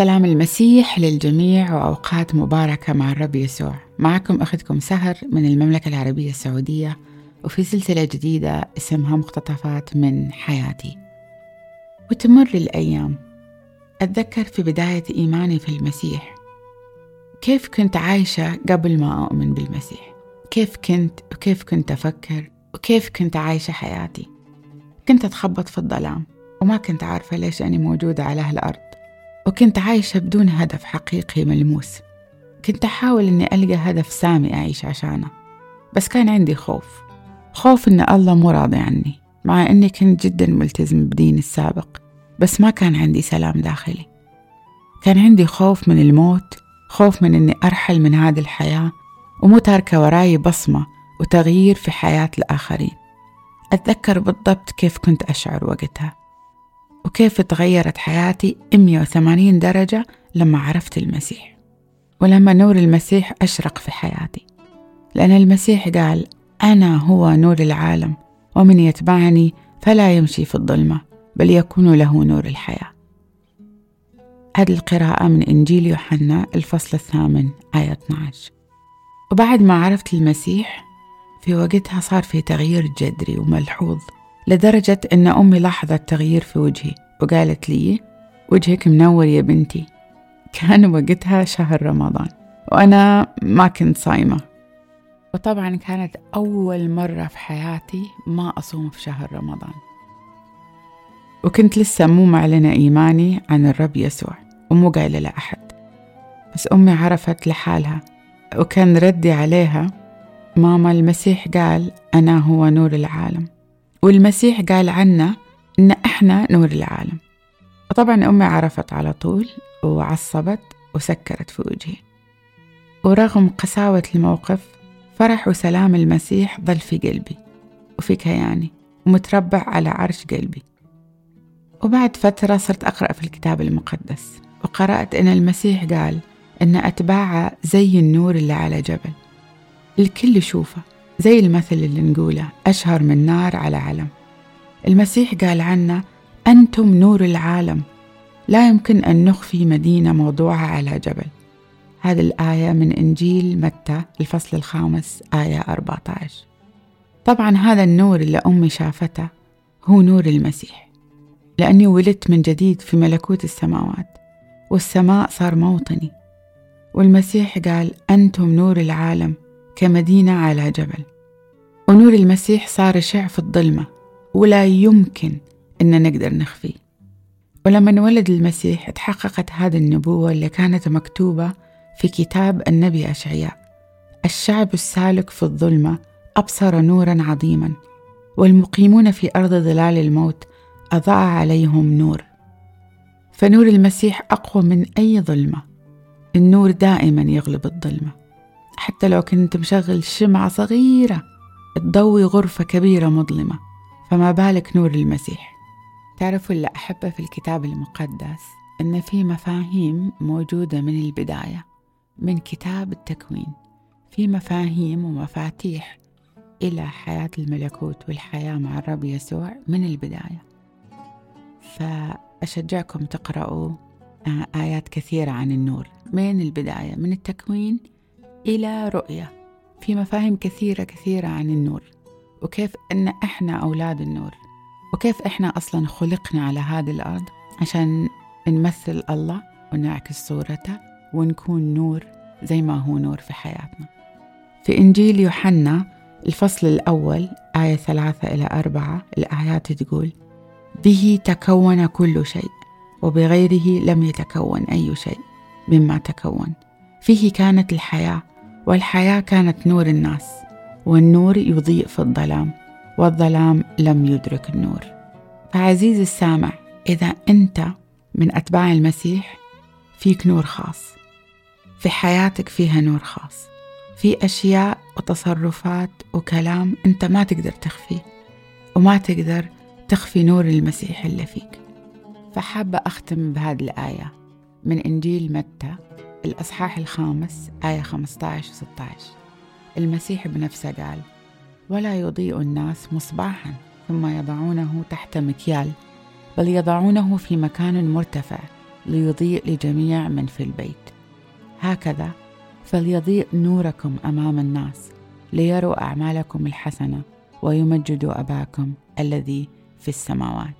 سلام المسيح للجميع وأوقات مباركة مع الرب يسوع. معكم أختكم سهر من المملكة العربية السعودية وفي سلسلة جديدة اسمها مقتطفات من حياتي. وتمر الأيام. أتذكر في بداية إيماني في المسيح. كيف كنت عايشة قبل ما أؤمن بالمسيح؟ كيف كنت وكيف كنت أفكر؟ وكيف كنت عايشة حياتي؟ كنت أتخبط في الظلام وما كنت عارفة ليش أني موجودة على هالأرض. وكنت عايشة بدون هدف حقيقي ملموس. كنت أحاول أني ألقى هدف سامي أعيش عشانه بس كان عندي خوف. خوف أن الله مو راضي عني مع أني كنت جدا ملتزم بديني السابق بس ما كان عندي سلام داخلي. كان عندي خوف من الموت خوف من أني أرحل من هذه الحياة ومو تاركة وراي بصمة وتغيير في حياة الآخرين. أتذكر بالضبط كيف كنت أشعر وقتها. وكيف تغيرت حياتي 180 درجة لما عرفت المسيح. ولما نور المسيح أشرق في حياتي. لأن المسيح قال أنا هو نور العالم ومن يتبعني فلا يمشي في الظلمة بل يكون له نور الحياة. هذه القراءة من إنجيل يوحنا الفصل الثامن آية 12 وبعد ما عرفت المسيح في وقتها صار في تغيير جذري وملحوظ. لدرجة إن أمي لاحظت تغيير في وجهي وقالت لي وجهك منور يا بنتي. كان وقتها شهر رمضان وأنا ما كنت صايمة. وطبعا كانت أول مرة في حياتي ما أصوم في شهر رمضان. وكنت لسه مو معلنة إيماني عن الرب يسوع ومو قايلة لأحد. بس أمي عرفت لحالها وكان ردي عليها ماما المسيح قال أنا هو نور العالم. والمسيح قال عنا إن إحنا نور العالم. وطبعا أمي عرفت على طول وعصبت وسكرت في وجهي. ورغم قساوة الموقف فرح وسلام المسيح ظل في قلبي وفي كياني ومتربع على عرش قلبي. وبعد فترة صرت أقرأ في الكتاب المقدس وقرأت إن المسيح قال إن أتباعه زي النور اللي على جبل. الكل يشوفه زي المثل اللي نقوله أشهر من نار على علم. المسيح قال عنا أنتم نور العالم. لا يمكن أن نخفي مدينة موضوعة على جبل. هذه الآية من إنجيل متى الفصل الخامس آية 14 طبعا هذا النور اللي أمي شافته هو نور المسيح. لأني ولدت من جديد في ملكوت السماوات والسماء صار موطني. والمسيح قال أنتم نور العالم. كمدينة على جبل. ونور المسيح صار يشع في الظلمة ولا يمكن إن نقدر نخفيه. ولما انولد المسيح تحققت هذه النبوة اللي كانت مكتوبة في كتاب النبي أشعياء. الشعب السالك في الظلمة أبصر نورا عظيما والمقيمون في أرض ظلال الموت أضاء عليهم نور. فنور المسيح أقوى من أي ظلمة. النور دائما يغلب الظلمة. حتى لو كنت مشغل شمعة صغيرة تضوي غرفة كبيرة مظلمة. فما بالك نور المسيح؟ تعرفوا اللي أحبه في الكتاب المقدس أن في مفاهيم موجودة من البداية من كتاب التكوين. في مفاهيم ومفاتيح إلى حياة الملكوت والحياة مع الرب يسوع من البداية. فأشجعكم تقرأوا آه، آيات كثيرة عن النور. من البداية؟ من التكوين إلى رؤية في مفاهيم كثيرة كثيرة عن النور وكيف أن إحنا أولاد النور وكيف إحنا أصلا خلقنا على هذه الأرض عشان نمثل الله ونعكس صورته ونكون نور زي ما هو نور في حياتنا. في إنجيل يوحنا الفصل الأول آية ثلاثة إلى أربعة الآيات تقول به تكون كل شيء وبغيره لم يتكون أي شيء مما تكون. فيه كانت الحياة والحياة كانت نور الناس والنور يضيء في الظلام والظلام لم يدرك النور. فعزيزي السامع إذا أنت من أتباع المسيح فيك نور خاص. في حياتك فيها نور خاص. في أشياء وتصرفات وكلام أنت ما تقدر تخفيه وما تقدر تخفي نور المسيح اللي فيك. فحابة أختم بهذه الآية من إنجيل متى الأصحاح الخامس آية 15 16 المسيح بنفسه قال ولا يضيء الناس مصباحا ثم يضعونه تحت مكيال بل يضعونه في مكان مرتفع ليضيء لجميع من في البيت. هكذا فليضيء نوركم أمام الناس ليروا أعمالكم الحسنة ويمجدوا أباكم الذي في السماوات.